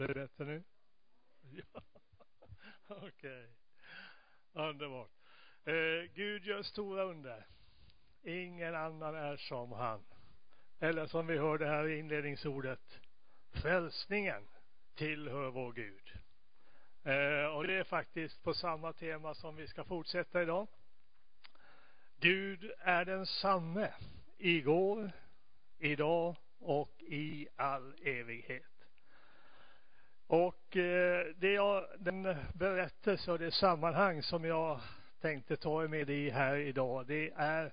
Det är bättre nu? Ja. Okej. Okay. Underbart. Eh, Gud gör stora under. Ingen annan är som han. Eller som vi hörde här i inledningsordet. Frälsningen tillhör vår Gud. Eh, och det är faktiskt på samma tema som vi ska fortsätta idag. Gud är den samme igår, idag och i all evighet. Och eh, det jag, den berättelse och det sammanhang som jag tänkte ta er med i här idag, det är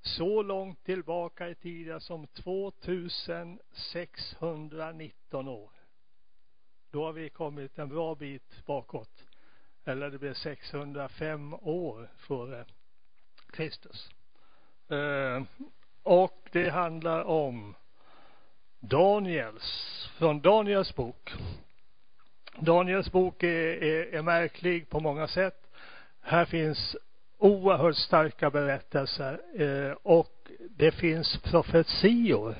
så långt tillbaka i tiden som 2619 år. Då har vi kommit en bra bit bakåt. Eller det blir 605 år före Kristus. Eh, och det handlar om Daniels, från Daniels bok. Daniels bok är, är, är märklig på många sätt. Här finns oerhört starka berättelser eh, och det finns profetior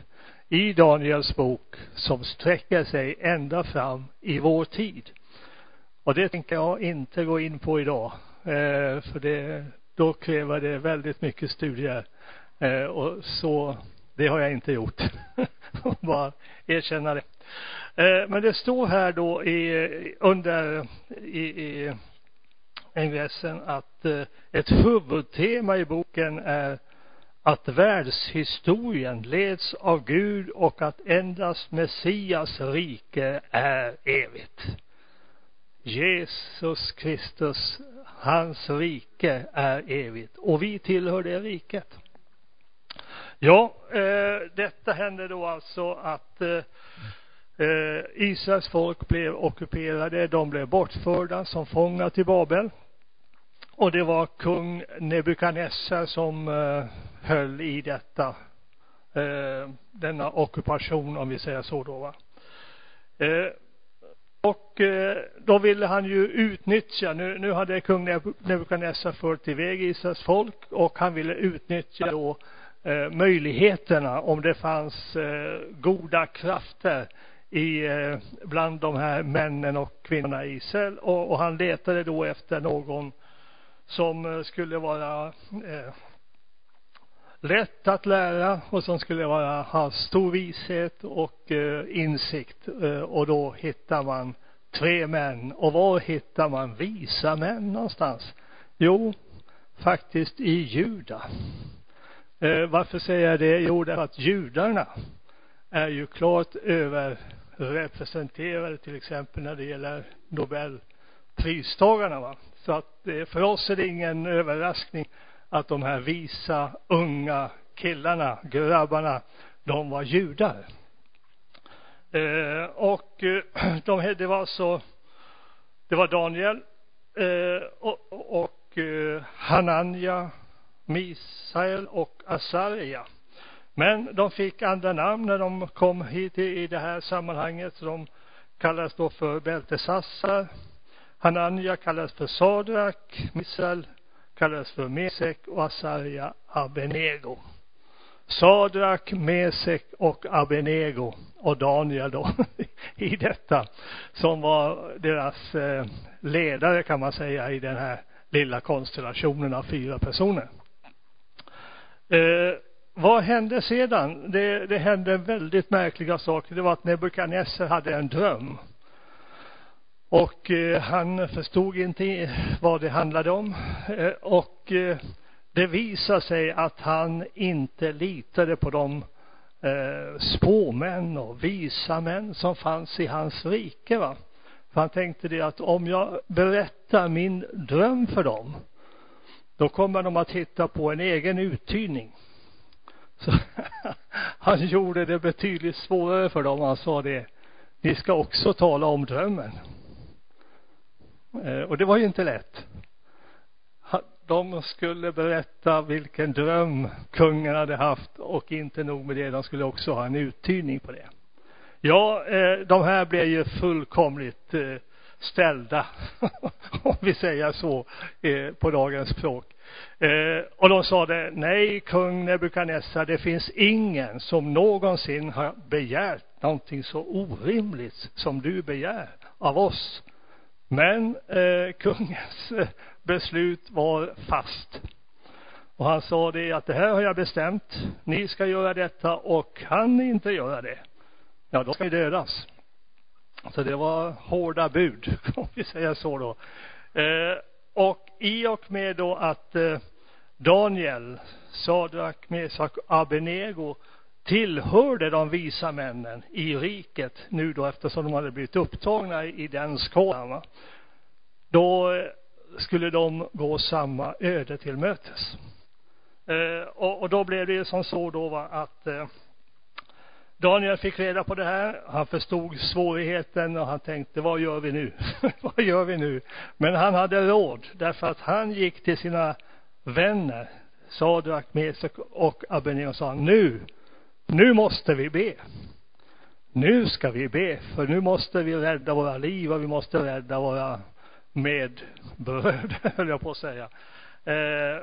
i Daniels bok som sträcker sig ända fram i vår tid. Och det tänker jag inte gå in på idag. Eh, för det, då kräver det väldigt mycket studier. Eh, och så, det har jag inte gjort. Bara erkänna det. Eh, men det står här då i, under, i, i ingressen att eh, ett huvudtema i boken är att världshistorien leds av Gud och att endast Messias rike är evigt. Jesus Kristus, hans rike är evigt och vi tillhör det riket. Ja, eh, detta hände då alltså att eh, eh, Israels folk blev ockuperade, de blev bortförda som fångar till Babel. Och det var kung Nebukadnessar som eh, höll i detta, eh, denna ockupation om vi säger så då va. Eh, och eh, då ville han ju utnyttja, nu, nu hade kung Nebukadnessar fört iväg Israels folk och han ville utnyttja då eh, Eh, möjligheterna om det fanns eh, goda krafter i, eh, bland de här männen och kvinnorna i Israel och, och han letade då efter någon som skulle vara eh, lätt att lära och som skulle vara, ha stor vishet och eh, insikt. Eh, och då hittar man tre män. Och var hittar man visa män någonstans? Jo, faktiskt i Juda. Eh, varför säger jag det? Jo, därför att judarna är ju klart överrepresenterade till exempel när det gäller Nobelpristagarna. Va? Så att eh, för oss är det ingen överraskning att de här visa, unga killarna, grabbarna, de var judar. Eh, och eh, de, det var så, det var Daniel eh, och, och eh, Hananja, Misael och Asaria. Men de fick andra namn när de kom hit i, det här sammanhanget. De kallades då för Beltesassar. Hananja kallades för Sadrak, Misael kallades för Mesek och Asaria Abenego. Sadrak, Mesek och Abenego och Daniel då i detta som var deras eh, ledare kan man säga i den här lilla konstellationen av fyra personer. Eh, vad hände sedan? Det, det hände väldigt märkliga saker. Det var att Nebukadnessar hade en dröm. Och eh, han förstod inte vad det handlade om. Eh, och eh, det visade sig att han inte litade på de eh, spåmän och visa män som fanns i hans rike. Va? För han tänkte det att om jag berättar min dröm för dem, då kommer de att hitta på en egen uttydning. Så han gjorde det betydligt svårare för dem. Han sa det, ni ska också tala om drömmen. Eh, och det var ju inte lätt. De skulle berätta vilken dröm kungen hade haft och inte nog med det, de skulle också ha en uttydning på det. Ja, eh, de här blev ju fullkomligt eh, ställda, om vi säger så, eh, på dagens språk. Eh, och de sa det, nej kung Nebukadnessar, det finns ingen som någonsin har begärt någonting så orimligt som du begär av oss. Men eh, kungens eh, beslut var fast. Och han sa det att det här har jag bestämt. Ni ska göra detta och kan ni inte göra det, ja då ska ni dödas. Så det var hårda bud, om vi säger så då. Eh, och i och med då att eh, Daniel, Sadrak, Mesak och Abenego tillhörde de visa männen i riket nu då eftersom de hade blivit upptagna i den skalan. Då eh, skulle de gå samma öde till mötes. Eh, och, och, då blev det som så då va, att eh, Daniel fick reda på det här. Han förstod svårigheten och han tänkte, vad gör vi nu? vad gör vi nu? Men han hade råd därför att han gick till sina vänner, Sadrak, Mesek och Abednego och sa, nu, nu måste vi be. Nu ska vi be, för nu måste vi rädda våra liv och vi måste rädda våra medbröder, höll jag på att säga. Eh,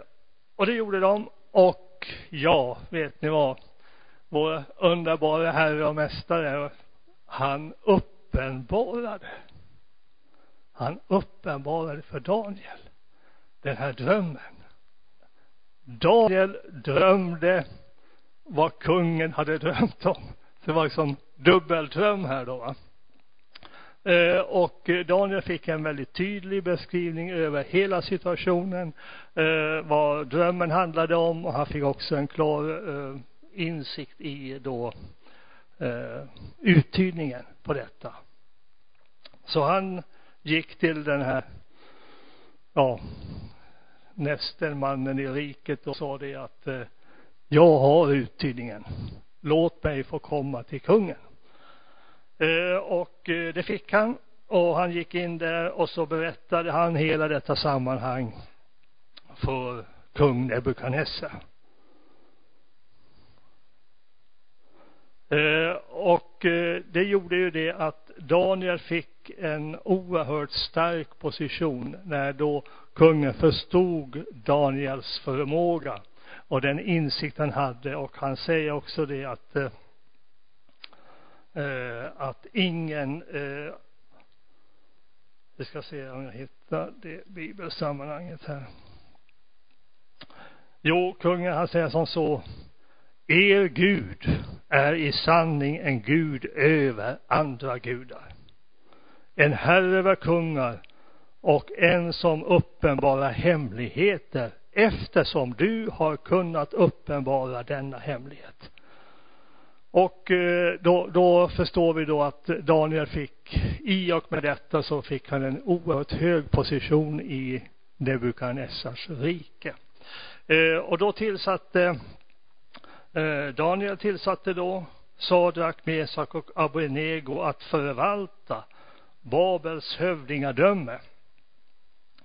och det gjorde de. Och ja, vet ni vad? Vår underbara Herre och Mästare, han uppenbarade. Han uppenbarade för Daniel den här drömmen. Daniel drömde vad kungen hade drömt om. Det var liksom dubbeldröm här då va. Eh, och Daniel fick en väldigt tydlig beskrivning över hela situationen, eh, vad drömmen handlade om och han fick också en klar eh, insikt i då eh, uttydningen på detta. Så han gick till den här, ja, nästen i riket och sa det att eh, jag har uttydningen. Låt mig få komma till kungen. Eh, och eh, det fick han. Och han gick in där och så berättade han hela detta sammanhang för kung Nebukadnessar. Eh, och eh, det gjorde ju det att Daniel fick en oerhört stark position när då kungen förstod Daniels förmåga och den insikt han hade och han säger också det att eh, eh att ingen eh, vi ska se om jag hittar det bibelsammanhanget här. Jo, kungen han säger som så. Er Gud är i sanning en Gud över andra gudar. En herre över kungar och en som uppenbarar hemligheter eftersom du har kunnat uppenbara denna hemlighet. Och eh, då, då förstår vi då att Daniel fick, i och med detta så fick han en oerhört hög position i Nebukadnessars rike. Eh, och då tillsatte Eh, Daniel tillsatte då Sadrak, Mesak och Abednego att förvalta Babels hövdingadöme.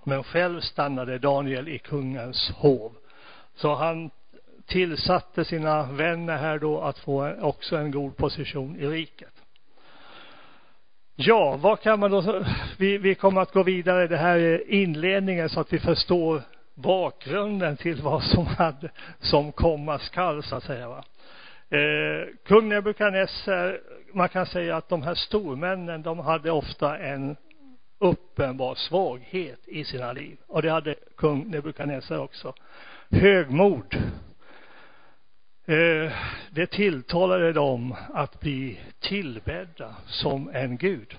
Men själv stannade Daniel i kungens hov. Så han tillsatte sina vänner här då att få också en god position i riket. Ja, vad kan man då, vi, vi kommer att gå vidare, det här är inledningen så att vi förstår bakgrunden till vad som hade, som komma skall så att säga va. Eh, kung Nebukadnessar, man kan säga att de här stormännen, de hade ofta en uppenbar svaghet i sina liv. Och det hade kung Nebukadnessar också. Högmod, Eh, det tilltalade dem att bli tillbedda som en gud.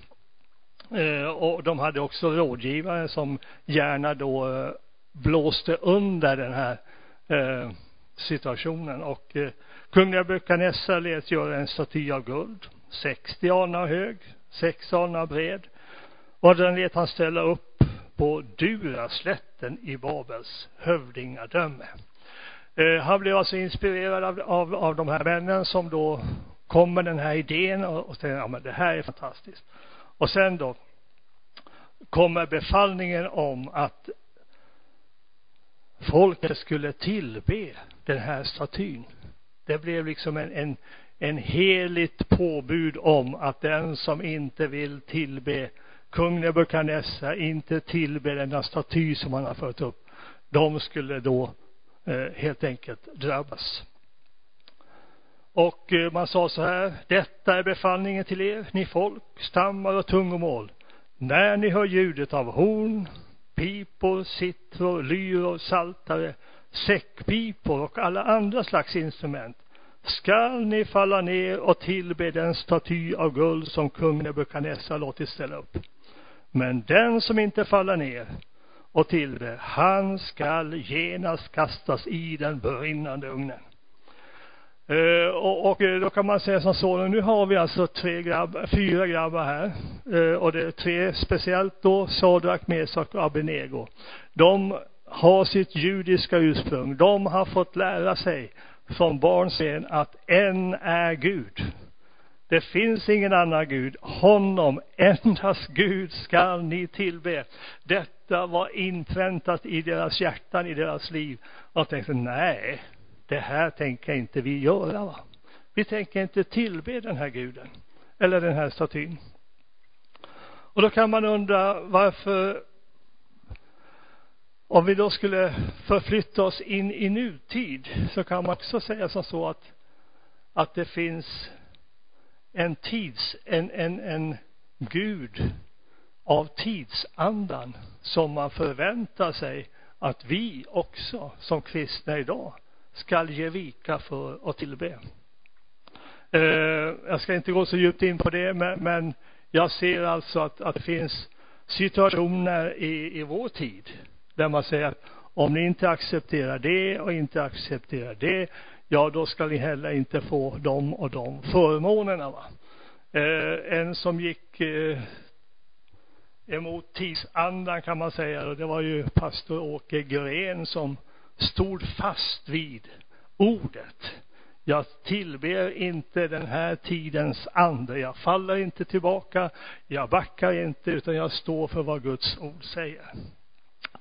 Eh, och de hade också rådgivare som gärna då eh, blåste under den här eh, situationen. Och eh, kungliga Nebukadnessar lät göra en staty av guld, 60 alnar hög, 6 alnar bred. Och den lät han ställa upp på Duraslätten i Babels hövdingadöme. Eh, han blev alltså inspirerad av, av, av de här männen som då kom med den här idén och, och tänkte ja men det här är fantastiskt. Och sen då kommer befallningen om att folket skulle tillbe den här statyn. Det blev liksom en, en, en heligt påbud om att den som inte vill tillbe kung Nebukadnessar, inte tillbe denna staty som han har fört upp, de skulle då Eh, helt enkelt drabbas. Och eh, man sa så här, detta är befallningen till er, ni folk, stammar och tungomål. När ni hör ljudet av horn, pipor, citror, lyror, saltare, säckpipor och alla andra slags instrument skall ni falla ner och tillbe den staty av guld som kung Nebukadnessar låtit ställa upp. Men den som inte faller ner och tillber, han skall genast kastas i den brinnande ugnen. Uh, och, och, eh, då kan man säga som så, nu har vi alltså tre grabb, fyra grabbar här. Uh, och det är tre speciellt då, Sadrak, Mesak och Abenego. De har sitt judiska ursprung. De har fått lära sig från barnsben att en är Gud. Det finns ingen annan Gud. Honom, endast Gud, skall ni tillbe. Detta var inpräntat i deras hjärtan, i deras liv. Och jag tänkte, nej, det här tänker inte vi göra. Va? Vi tänker inte tillbe den här guden eller den här statyn. Och då kan man undra varför om vi då skulle förflytta oss in i nutid så kan man också säga som så att att det finns en tids, en, en, en Gud av tidsandan som man förväntar sig att vi också som kristna idag skall ge vika för och tillbe. Eh, jag ska inte gå så djupt in på det, men, men jag ser alltså att, att det finns situationer i, i vår tid där man säger att om ni inte accepterar det och inte accepterar det, ja då ska ni heller inte få de och de förmånerna. Va? Eh, en som gick eh, emot tidsandan kan man säga och det var ju pastor Åke Gren som stod fast vid ordet. Jag tillber inte den här tidens ande. Jag faller inte tillbaka. Jag backar inte utan jag står för vad Guds ord säger.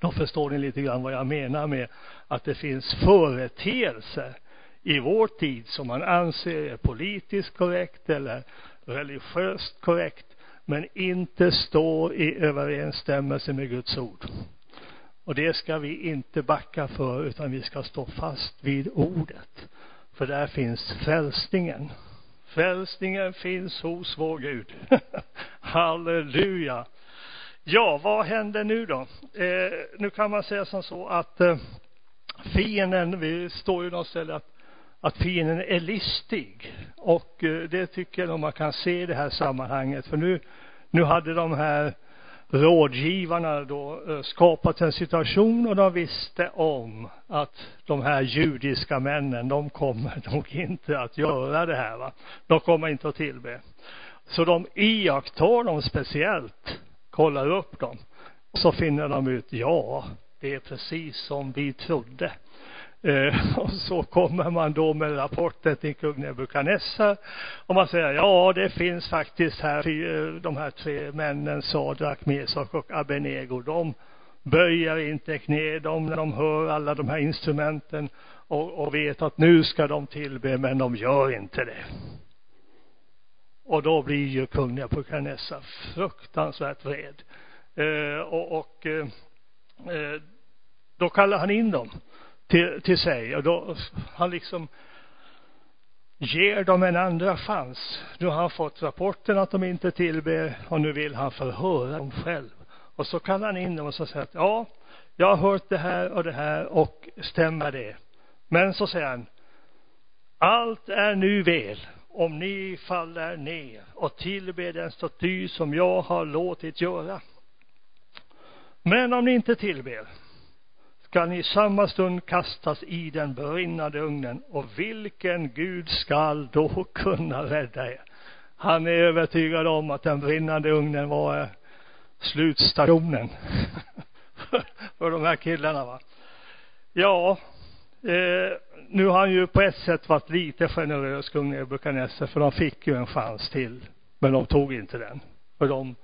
Då förstår ni lite grann vad jag menar med att det finns företeelser i vår tid som man anser är politiskt korrekt eller religiöst korrekt men inte står i överensstämmelse med Guds ord. Och det ska vi inte backa för utan vi ska stå fast vid ordet. För där finns frälsningen. Frälsningen finns hos vår Gud. Halleluja. Ja, vad händer nu då? Eh, nu kan man säga som så att eh, fienden, vi står ju någonstans att, att fienden är listig. Och eh, det tycker jag man kan se i det här sammanhanget. För nu, nu hade de här rådgivarna då eh, skapat en situation och de visste om att de här judiska männen, de kommer nog inte att göra det här va. De kommer inte att tillbe. Så de iakttar dem speciellt kollar upp dem. Och så finner de ut, ja, det är precis som vi trodde. Eh, och så kommer man då med rapporten till kung Nebukadnessar och man säger ja det finns faktiskt här eh, de här tre männen Sadrak, Mesak och Abenego de böjer inte knä de när de hör alla de här instrumenten och, och vet att nu ska de tillbe men de gör inte det. Och då blir ju kung Nebukadnessar fruktansvärt vred. Eh, och, och eh, eh då kallar han in dem till, till sig och då han liksom ger dem en andra chans. Nu har han fått rapporten att de inte tillber och nu vill han förhöra dem själv. Och så kallar han in dem och så säger att ja, jag har hört det här och det här och stämmer det. Men så säger han, allt är nu väl om ni faller ner och tillber den staty som jag har låtit göra. Men om ni inte tillber skall ni i samma stund kastas i den brinnande ugnen och vilken Gud skall då kunna rädda er? Han är övertygad om att den brinnande ugnen var eh, slutstationen för de här killarna va. Ja, eh, nu har han ju på ett sätt varit lite generös, kung Nebukadnessar, för de fick ju en chans till. Men de tog inte den. För de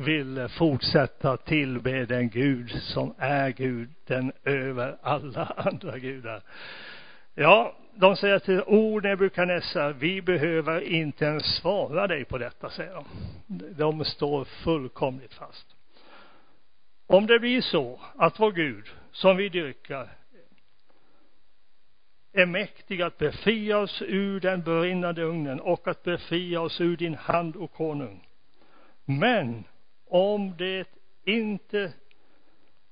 ville fortsätta tillbe den Gud som är Gud, den över alla andra gudar. Ja, de säger till O Nebukadnessar, vi behöver inte ens svara dig på detta, säger de. De står fullkomligt fast. Om det blir så att vår Gud, som vi dyrkar, är mäktig att befria oss ur den brinnande ugnen och att befria oss ur din hand, o konung. Men om det inte,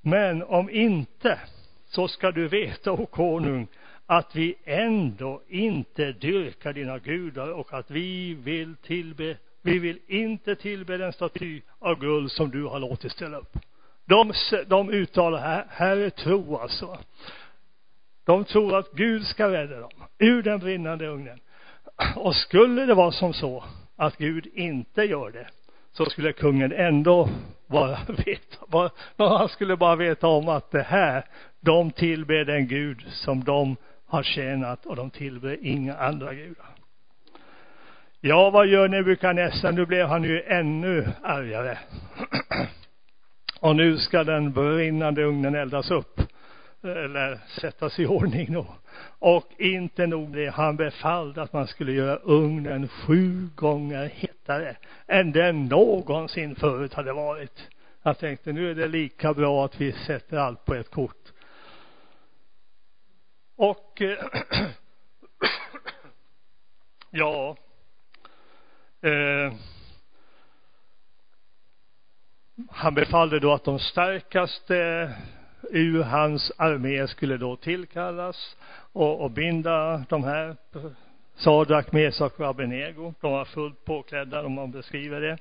men om inte, så ska du veta, o konung, att vi ändå inte dyrkar dina gudar och att vi vill tillbe, vi vill inte tillbe den staty av guld som du har låtit ställa upp. De, de uttalar här, här är tro alltså. De tror att Gud ska rädda dem ur den brinnande ugnen. Och skulle det vara som så att Gud inte gör det, så skulle kungen ändå bara veta, bara, han skulle bara veta om att det här, de tillber den Gud som de har tjänat och de tillber inga andra gudar. Ja, vad gör Nebukadnessar? Nu blev han ju ännu argare. och nu ska den brinnande ugnen eldas upp eller sättas i ordning då. Och inte nog det, han befallde att man skulle göra ugnen sju gånger hetare än den någonsin förut hade varit. Jag tänkte nu är det lika bra att vi sätter allt på ett kort. Och eh, ja, eh, han befallde då att de starkaste ur hans armé skulle då tillkallas och, och binda de här Sadrak, Mesak och Abenego. De var fullt påklädda, om man beskriver det.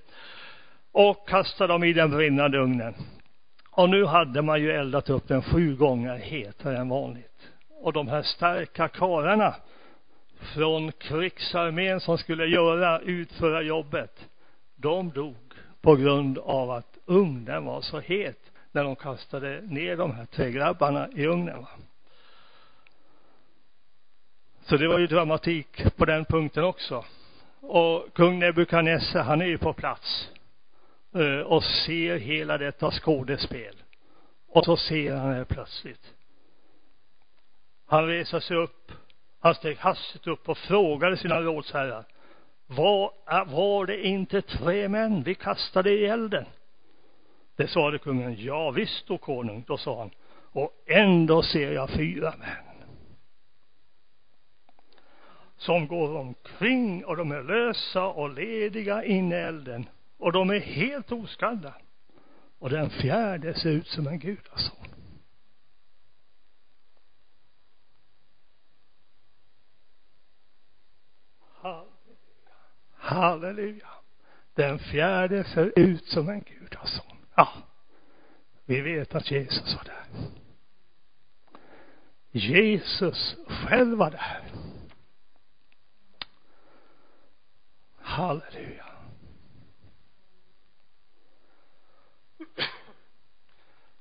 Och kasta dem i den brinnande ugnen. Och nu hade man ju eldat upp den sju gånger hetare än vanligt. Och de här starka karlarna från krigsarmén som skulle göra, utföra jobbet, de dog på grund av att ugnen var så het när de kastade ner de här tre grabbarna i ugnen. Va? Så det var ju dramatik på den punkten också. Och kung Nebukadnessar, han är ju på plats eh, och ser hela detta skådespel. Och så ser han det plötsligt. Han reser sig upp, han steg hastigt upp och frågade sina rådsherrar. Var, var det inte tre män vi kastade i elden? Det sade kungen, ja visst, o konung. Då sa han, och ändå ser jag fyra män som går omkring och de är lösa och lediga in i elden och de är helt oskadda. Och den fjärde ser ut som en gudason. Halleluja. Halleluja. Den fjärde ser ut som en gudason. Ja, vi vet att Jesus var där. Jesus själv var där. Halleluja.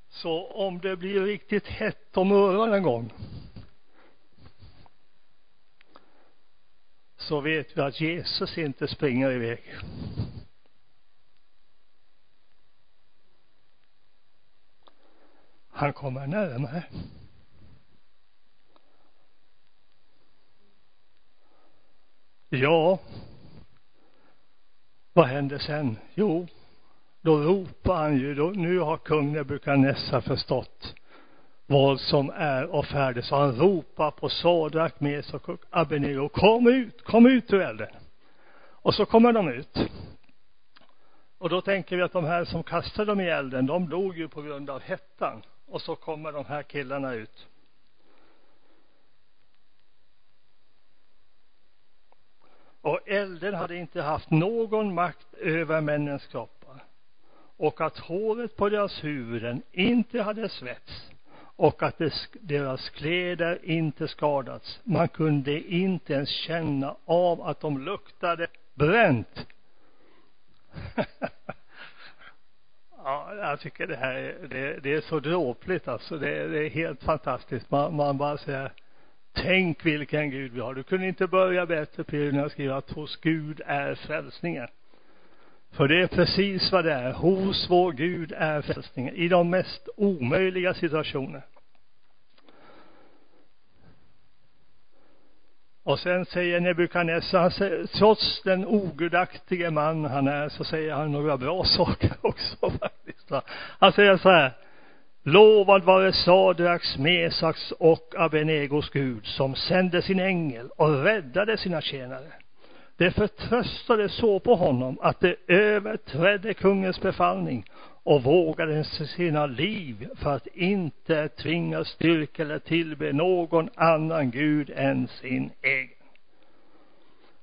Så om det blir riktigt hett om öronen en gång så vet vi att Jesus inte springer iväg. Han kommer närmare. Ja, vad hände sen? Jo, då ropar han ju, då, nu har kung Nebukadnessar förstått vad som är och färdigt. Så han ropar på Sadrak, Mesok och Abenego, kom ut, kom ut ur elden. Och så kommer de ut. Och då tänker vi att de här som kastade dem i elden, de dog ju på grund av hettan. Och så kommer de här killarna ut. Och elden hade inte haft någon makt över männens kroppar. Och att håret på deras huvuden inte hade svets och att deras kläder inte skadats. Man kunde inte ens känna av att de luktade bränt. Ja, jag tycker det här är, det, det är så dråpligt alltså. Det, det är helt fantastiskt. Man, man bara säger, tänk vilken Gud vi har. Du kunde inte börja bättre Peter när jag skriver att hos Gud är frälsningen. För det är precis vad det är. Hos vår Gud är frälsningen. I de mest omöjliga situationer. Och sen säger Nebukadnessar, trots den ogudaktige man han är, så säger han några bra saker också faktiskt. Han säger så här, Lovad vare Sadraks, Mesaks och Abenegos Gud som sände sin ängel och räddade sina tjänare. Det förtröstade så på honom att det överträdde kungens befallning och vågade sina liv för att inte tvinga styrka eller tillbe någon annan Gud än sin egen.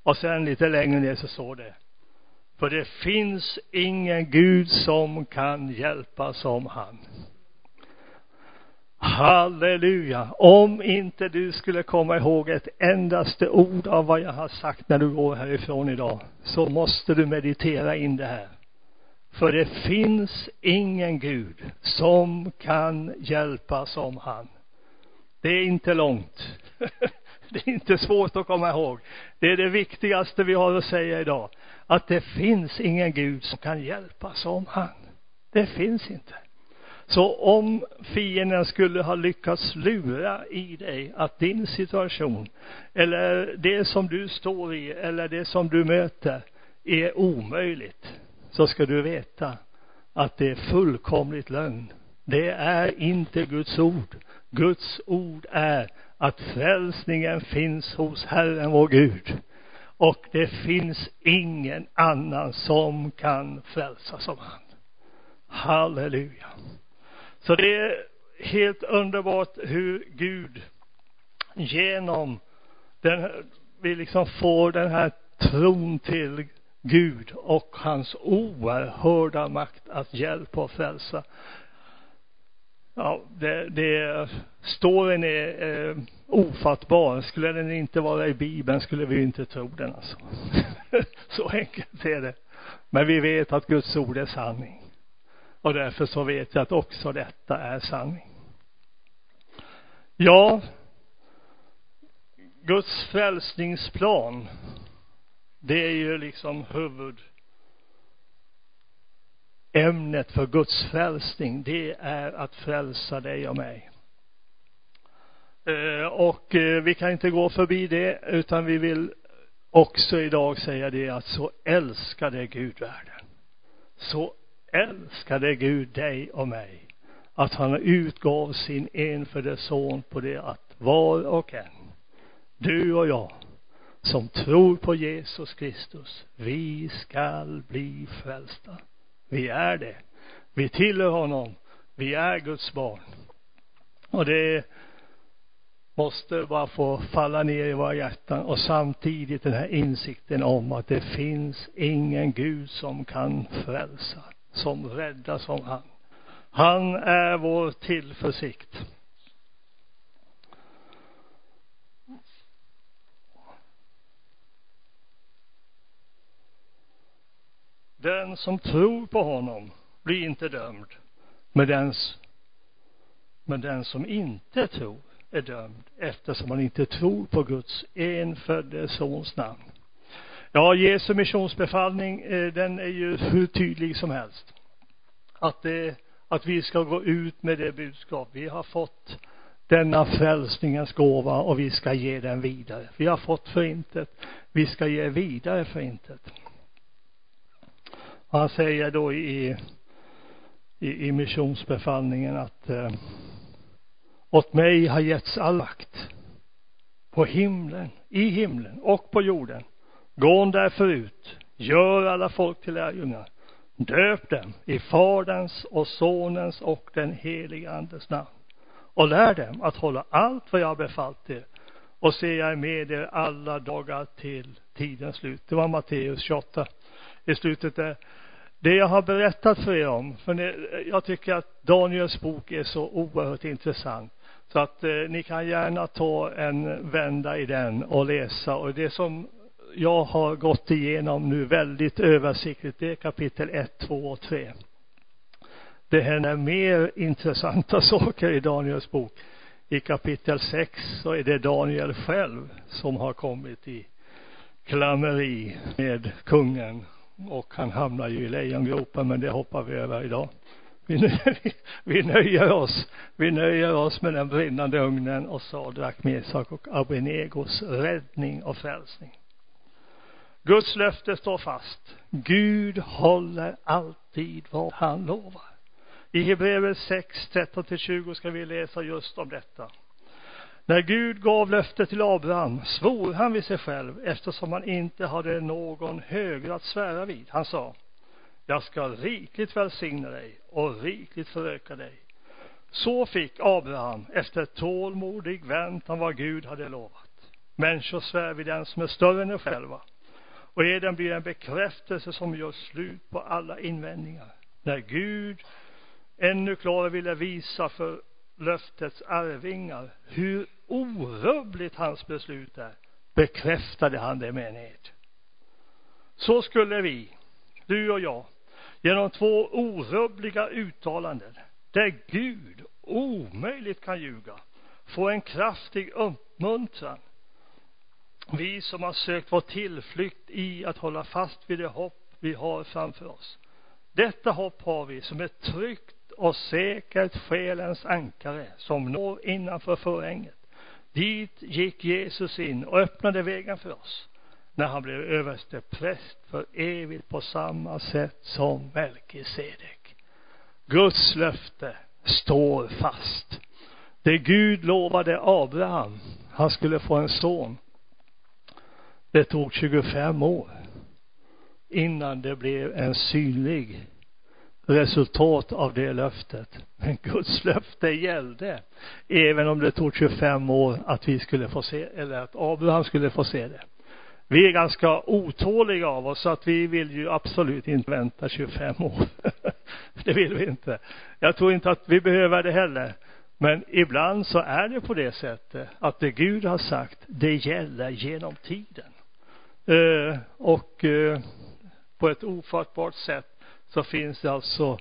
Och sen lite längre ner så står det för det finns ingen Gud som kan hjälpa som han. Halleluja. Om inte du skulle komma ihåg ett endaste ord av vad jag har sagt när du går härifrån idag, så måste du meditera in det här. För det finns ingen Gud som kan hjälpa som han. Det är inte långt. Det är inte svårt att komma ihåg. Det är det viktigaste vi har att säga idag. Att det finns ingen Gud som kan hjälpa som han. Det finns inte. Så om fienden skulle ha lyckats lura i dig att din situation eller det som du står i eller det som du möter är omöjligt så ska du veta att det är fullkomligt lögn. Det är inte Guds ord. Guds ord är att frälsningen finns hos Herren vår Gud. Och det finns ingen annan som kan frälsa som han. Halleluja. Så det är helt underbart hur Gud genom den, vi liksom får den här tron till Gud och hans oerhörda makt att hjälpa och frälsa. Ja, det, det storyn är eh, ofattbar. Skulle den inte vara i Bibeln skulle vi inte tro den alltså. så enkelt är det. Men vi vet att Guds ord är sanning. Och därför så vet jag att också detta är sanning. Ja, Guds frälsningsplan, det är ju liksom huvudämnet för Guds frälsning. Det är att frälsa dig och mig. Eh, och eh, vi kan inte gå förbi det, utan vi vill också idag säga det att så älskade Gud världen. Så älskade Gud dig och mig att han utgav sin enfödde son på det att var och en, du och jag, som tror på Jesus Kristus, vi skall bli frälsta. Vi är det. Vi tillhör honom. Vi är Guds barn. Och det måste bara få falla ner i våra hjärtan och samtidigt den här insikten om att det finns ingen Gud som kan frälsa som räddar som han. Han är vår tillförsikt. Den som tror på honom blir inte dömd, men den, men den som inte tror är dömd eftersom han inte tror på Guds enfödde sons namn. Ja, Jesu missionsbefallning, eh, den är ju hur tydlig som helst. Att det, att vi ska gå ut med det budskap. Vi har fått denna frälsningens gåva och vi ska ge den vidare. Vi har fått förintet. Vi ska ge vidare förintet. Och han säger då i, i, i missionsbefallningen att eh, åt mig har getts all makt på himlen, i himlen och på jorden. Gå därför ut, gör alla folk till lärjungar. Döp dem i Faderns och Sonens och den helige Andes namn. Och lär dem att hålla allt vad jag har befallt er. Och se, jag är med er alla dagar till tidens slut. Det var Matteus 28 i slutet där. Det jag har berättat för er om, för ni, jag tycker att Daniels bok är så oerhört intressant. Så att eh, ni kan gärna ta en vända i den och läsa. Och det som jag har gått igenom nu väldigt översiktligt, det är kapitel 1, 2 och 3. Det händer mer intressanta saker i Daniels bok. I kapitel 6 så är det Daniel själv som har kommit i klammeri med kungen och han hamnar ju i lejongropen men det hoppar vi över idag. Vi, nöjer, vi nöjer oss, vi nöjer oss med den brinnande ugnen och Sadrak, Mesak och abinegos räddning och frälsning. Guds löfte står fast. Gud håller alltid vad han lovar. I Hebreerbrevet 6, 13-20 ska vi läsa just om detta. När Gud gav löftet till Abraham svor han vid sig själv eftersom han inte hade någon högre att svära vid. Han sa, jag ska rikligt välsigna dig och rikligt föröka dig. Så fick Abraham efter tålmodig väntan vad Gud hade lovat. Människor svär vid den som är större än de själva. Och eden blir en bekräftelse som gör slut på alla invändningar. När Gud ännu klarare ville visa för löftets arvingar hur orubbligt hans beslut är, bekräftade han det med en ed. Så skulle vi, du och jag, genom två orubbliga uttalanden, där Gud omöjligt kan ljuga, få en kraftig uppmuntran. Vi som har sökt vår tillflykt i att hålla fast vid det hopp vi har framför oss. Detta hopp har vi som ett tryggt och säkert själens ankare som når innanför förhänget. Dit gick Jesus in och öppnade vägen för oss när han blev överste präst för evigt på samma sätt som Melkisedek. Guds löfte står fast. Det Gud lovade Abraham, han skulle få en son. Det tog 25 år innan det blev en synlig resultat av det löftet. Men Guds löfte gällde, även om det tog 25 år att vi skulle få se, eller att Abraham skulle få se det. Vi är ganska otåliga av oss, så att vi vill ju absolut inte vänta 25 år. det vill vi inte. Jag tror inte att vi behöver det heller. Men ibland så är det på det sättet att det Gud har sagt, det gäller genom tiden. Eh, och eh, på ett ofattbart sätt så finns det alltså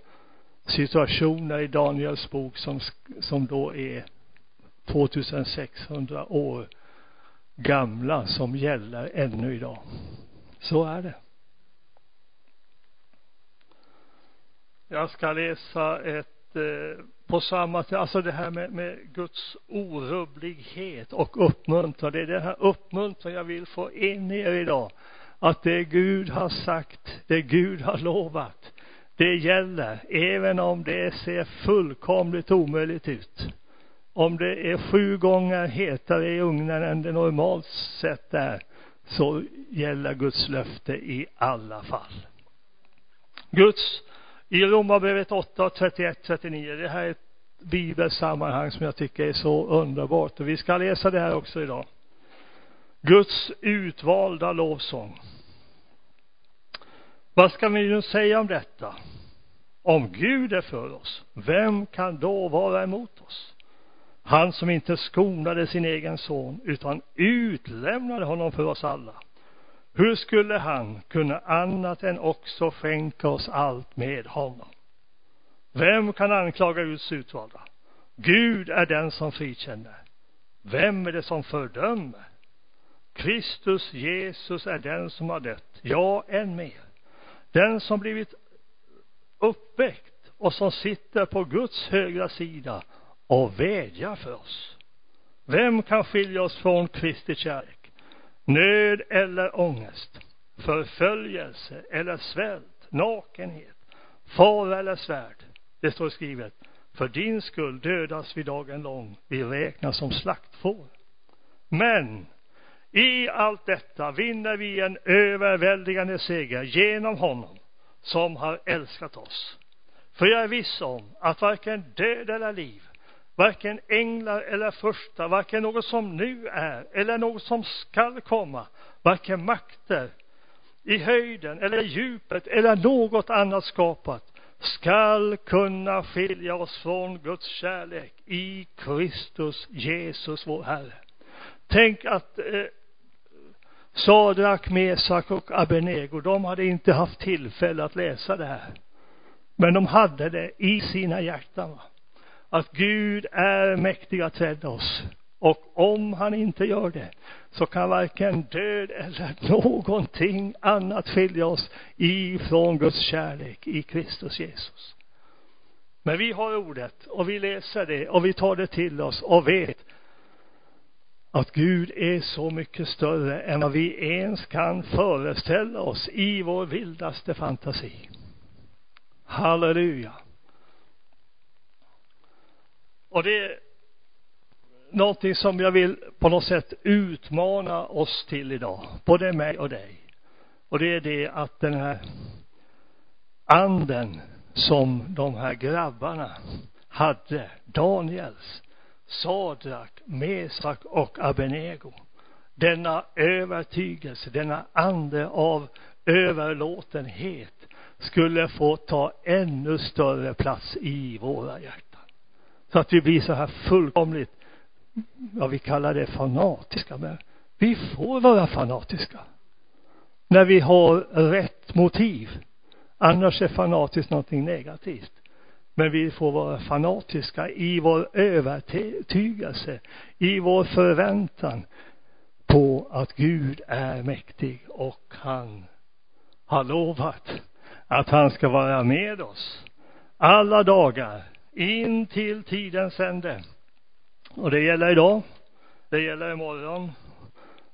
situationer i Daniels bok som, som då är 2600 år gamla som gäller ännu idag. Så är det. Jag ska läsa ett eh, på samma sätt, alltså det här med, med Guds orubblighet och uppmuntran. Det är den här uppmuntran jag vill få in er idag. Att det Gud har sagt, det Gud har lovat, det gäller även om det ser fullkomligt omöjligt ut. Om det är sju gånger hetare i ugnen än det normalt sett är, så gäller Guds löfte i alla fall. Guds, i Romarbrevet 8, 31, 39, det här är ett bibelsammanhang som jag tycker är så underbart och vi ska läsa det här också idag. Guds utvalda lovsång. Vad ska vi nu säga om detta? Om Gud är för oss, vem kan då vara emot oss? Han som inte skonade sin egen son, utan utlämnade honom för oss alla. Hur skulle han kunna annat än också skänka oss allt med honom? Vem kan anklaga Guds utvalda? Gud är den som frikänner. Vem är det som fördömer? Kristus Jesus är den som har dött, ja, än mer. Den som blivit uppväckt och som sitter på Guds högra sida och vädjar för oss. Vem kan skilja oss från Kristi kärlek? Nöd eller ångest, förföljelse eller svält, nakenhet, fara eller svärd. Det står skrivet, för din skull dödas vi dagen lång, vi räknas som slaktfår. Men i allt detta vinner vi en överväldigande seger genom honom som har älskat oss. För jag är viss om att varken död eller liv, varken änglar eller första, varken något som nu är eller något som skall komma, varken makter i höjden eller djupet eller något annat skapat skall kunna skilja oss från Guds kärlek i Kristus Jesus vår Herre. Tänk att eh, Sadrak, Mesak och Abenego, de hade inte haft tillfälle att läsa det här. Men de hade det i sina hjärtan. Att Gud är mäktig att rädda oss. Och om han inte gör det, så kan varken död eller någonting annat skilja oss ifrån Guds kärlek i Kristus Jesus. Men vi har ordet och vi läser det och vi tar det till oss och vet att Gud är så mycket större än vad vi ens kan föreställa oss i vår vildaste fantasi. Halleluja. Och det är någonting som jag vill på något sätt utmana oss till idag, både mig och dig. Och det är det att den här anden som de här grabbarna hade, Daniels, Sadrak, Mesak och Abenego. Denna övertygelse, denna ande av överlåtenhet skulle få ta ännu större plats i våra hjärtan. Så att vi blir så här fullkomligt, ja vi kallar det fanatiska, men vi får vara fanatiska. När vi har rätt motiv. Annars är fanatiskt någonting negativt. Men vi får vara fanatiska i vår övertygelse, i vår förväntan på att Gud är mäktig och han har lovat att han ska vara med oss alla dagar in till tidens ände. Och det gäller idag, det gäller imorgon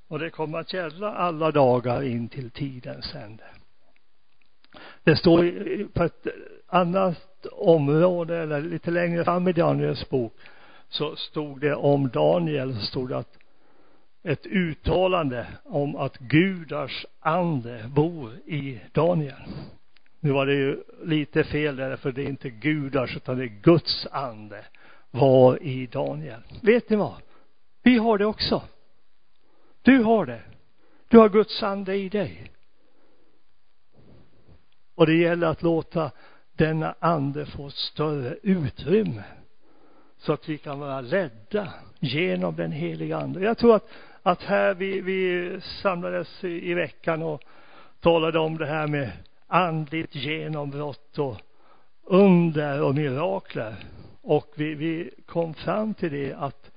och det kommer att gälla alla dagar in till tidens ände. Det står på ett annat område, eller lite längre fram i Daniels bok, så stod det om Daniel, så stod det att ett uttalande om att gudars ande bor i Daniel. Nu var det ju lite fel där, för det är inte gudars, utan det är Guds ande var i Daniel. Vet ni vad? Vi har det också. Du har det. Du har Guds ande i dig. Och det gäller att låta denna ande får större utrymme så att vi kan vara ledda genom den heliga ande. Jag tror att, att här vi, vi samlades i, i veckan och talade om det här med andligt genombrott och under och mirakler. Och vi, vi kom fram till det att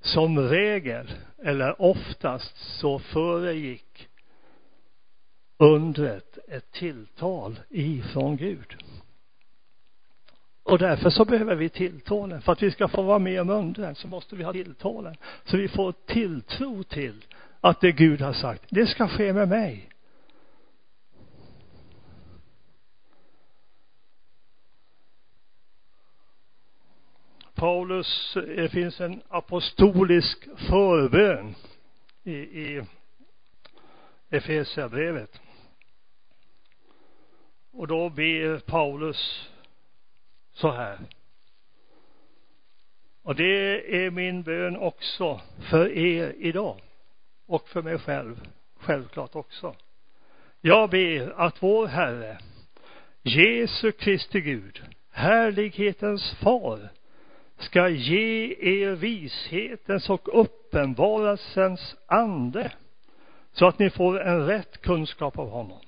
som regel, eller oftast, så föregick undret ett tilltal ifrån Gud. Och därför så behöver vi tilltalen. För att vi ska få vara med om undren så måste vi ha tilltalen. Så vi får tilltro till att det Gud har sagt, det ska ske med mig. Paulus, det finns en apostolisk förbön i, i Efesierbrevet. Och då ber Paulus så här. Och det är min bön också för er idag. Och för mig själv, självklart också. Jag ber att vår Herre, Jesu Kristi Gud, härlighetens far, ska ge er vishetens och uppenbarelsens ande så att ni får en rätt kunskap av honom.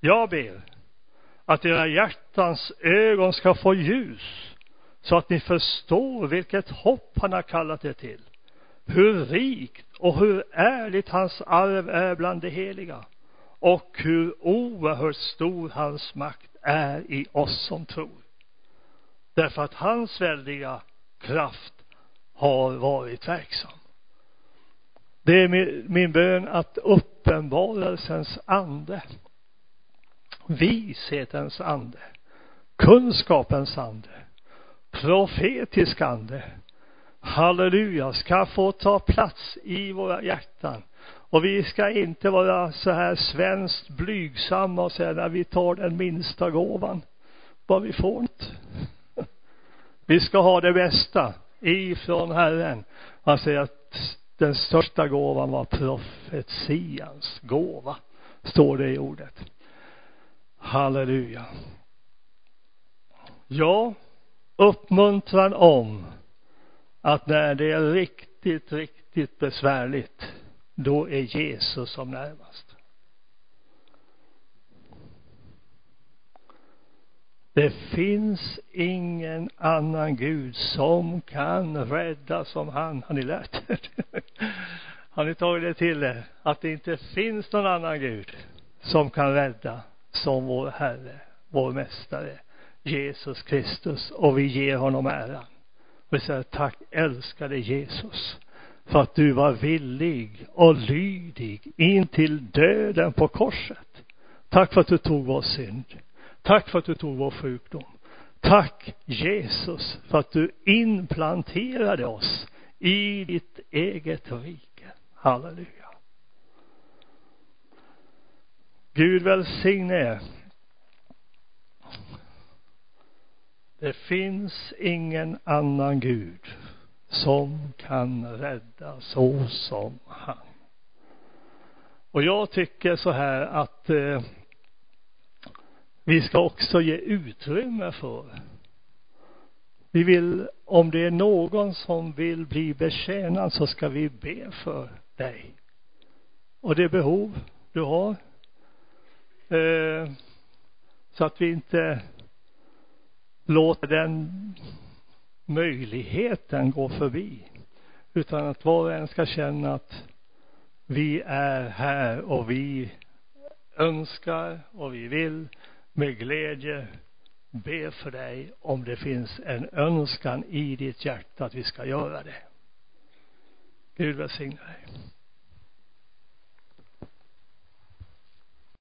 Jag ber att era hjärtans ögon ska få ljus så att ni förstår vilket hopp han har kallat er till. Hur rikt och hur ärligt hans arv är bland de heliga och hur oerhört stor hans makt är i oss som tror. Därför att hans väldiga kraft har varit verksam. Det är min bön att uppenbarelsens ande vishetens ande, kunskapens ande, profetisk ande, halleluja, ska få ta plats i våra hjärtan. Och vi ska inte vara så här svenskt blygsamma och säga när vi tar den minsta gåvan, vad vi får inte. Vi ska ha det bästa ifrån Herren. Han säger att den största gåvan var profetians gåva, står det i ordet. Halleluja. Ja, uppmuntran om att när det är riktigt, riktigt besvärligt, då är Jesus som närmast. Det finns ingen annan Gud som kan rädda som han. Har ni lärt er Har ni tagit det till er? Att det inte finns någon annan Gud som kan rädda som vår Herre, vår Mästare, Jesus Kristus och vi ger honom äran. Vi säger tack älskade Jesus för att du var villig och lydig in till döden på korset. Tack för att du tog vår synd. Tack för att du tog vår sjukdom. Tack Jesus för att du implanterade oss i ditt eget rike. Halleluja. Gud välsigne er. Det finns ingen annan Gud som kan rädda så som han. Och jag tycker så här att eh, vi ska också ge utrymme för vi vill, om det är någon som vill bli betjänad så ska vi be för dig. Och det behov du har. Eh, så att vi inte låter den möjligheten gå förbi. Utan att var och en ska känna att vi är här och vi önskar och vi vill med glädje be för dig om det finns en önskan i ditt hjärta att vi ska göra det. Gud välsigne dig.